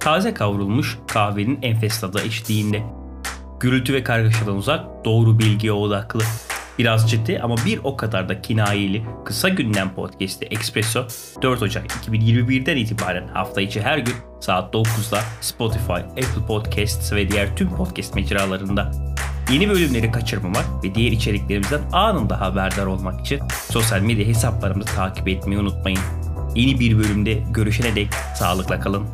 Taze kavrulmuş kahvenin enfes tadı eşliğinde. Gürültü ve kargaşadan uzak, doğru bilgiye odaklı. Biraz ciddi ama bir o kadar da kinayeli Kısa Gündem Podcast'i Espresso 4 Ocak 2021'den itibaren hafta içi her gün saat 9'da Spotify, Apple Podcasts ve diğer tüm podcast mecralarında Yeni bölümleri kaçırmamak ve diğer içeriklerimizden anında haberdar olmak için sosyal medya hesaplarımızı takip etmeyi unutmayın. Yeni bir bölümde görüşene dek sağlıkla kalın.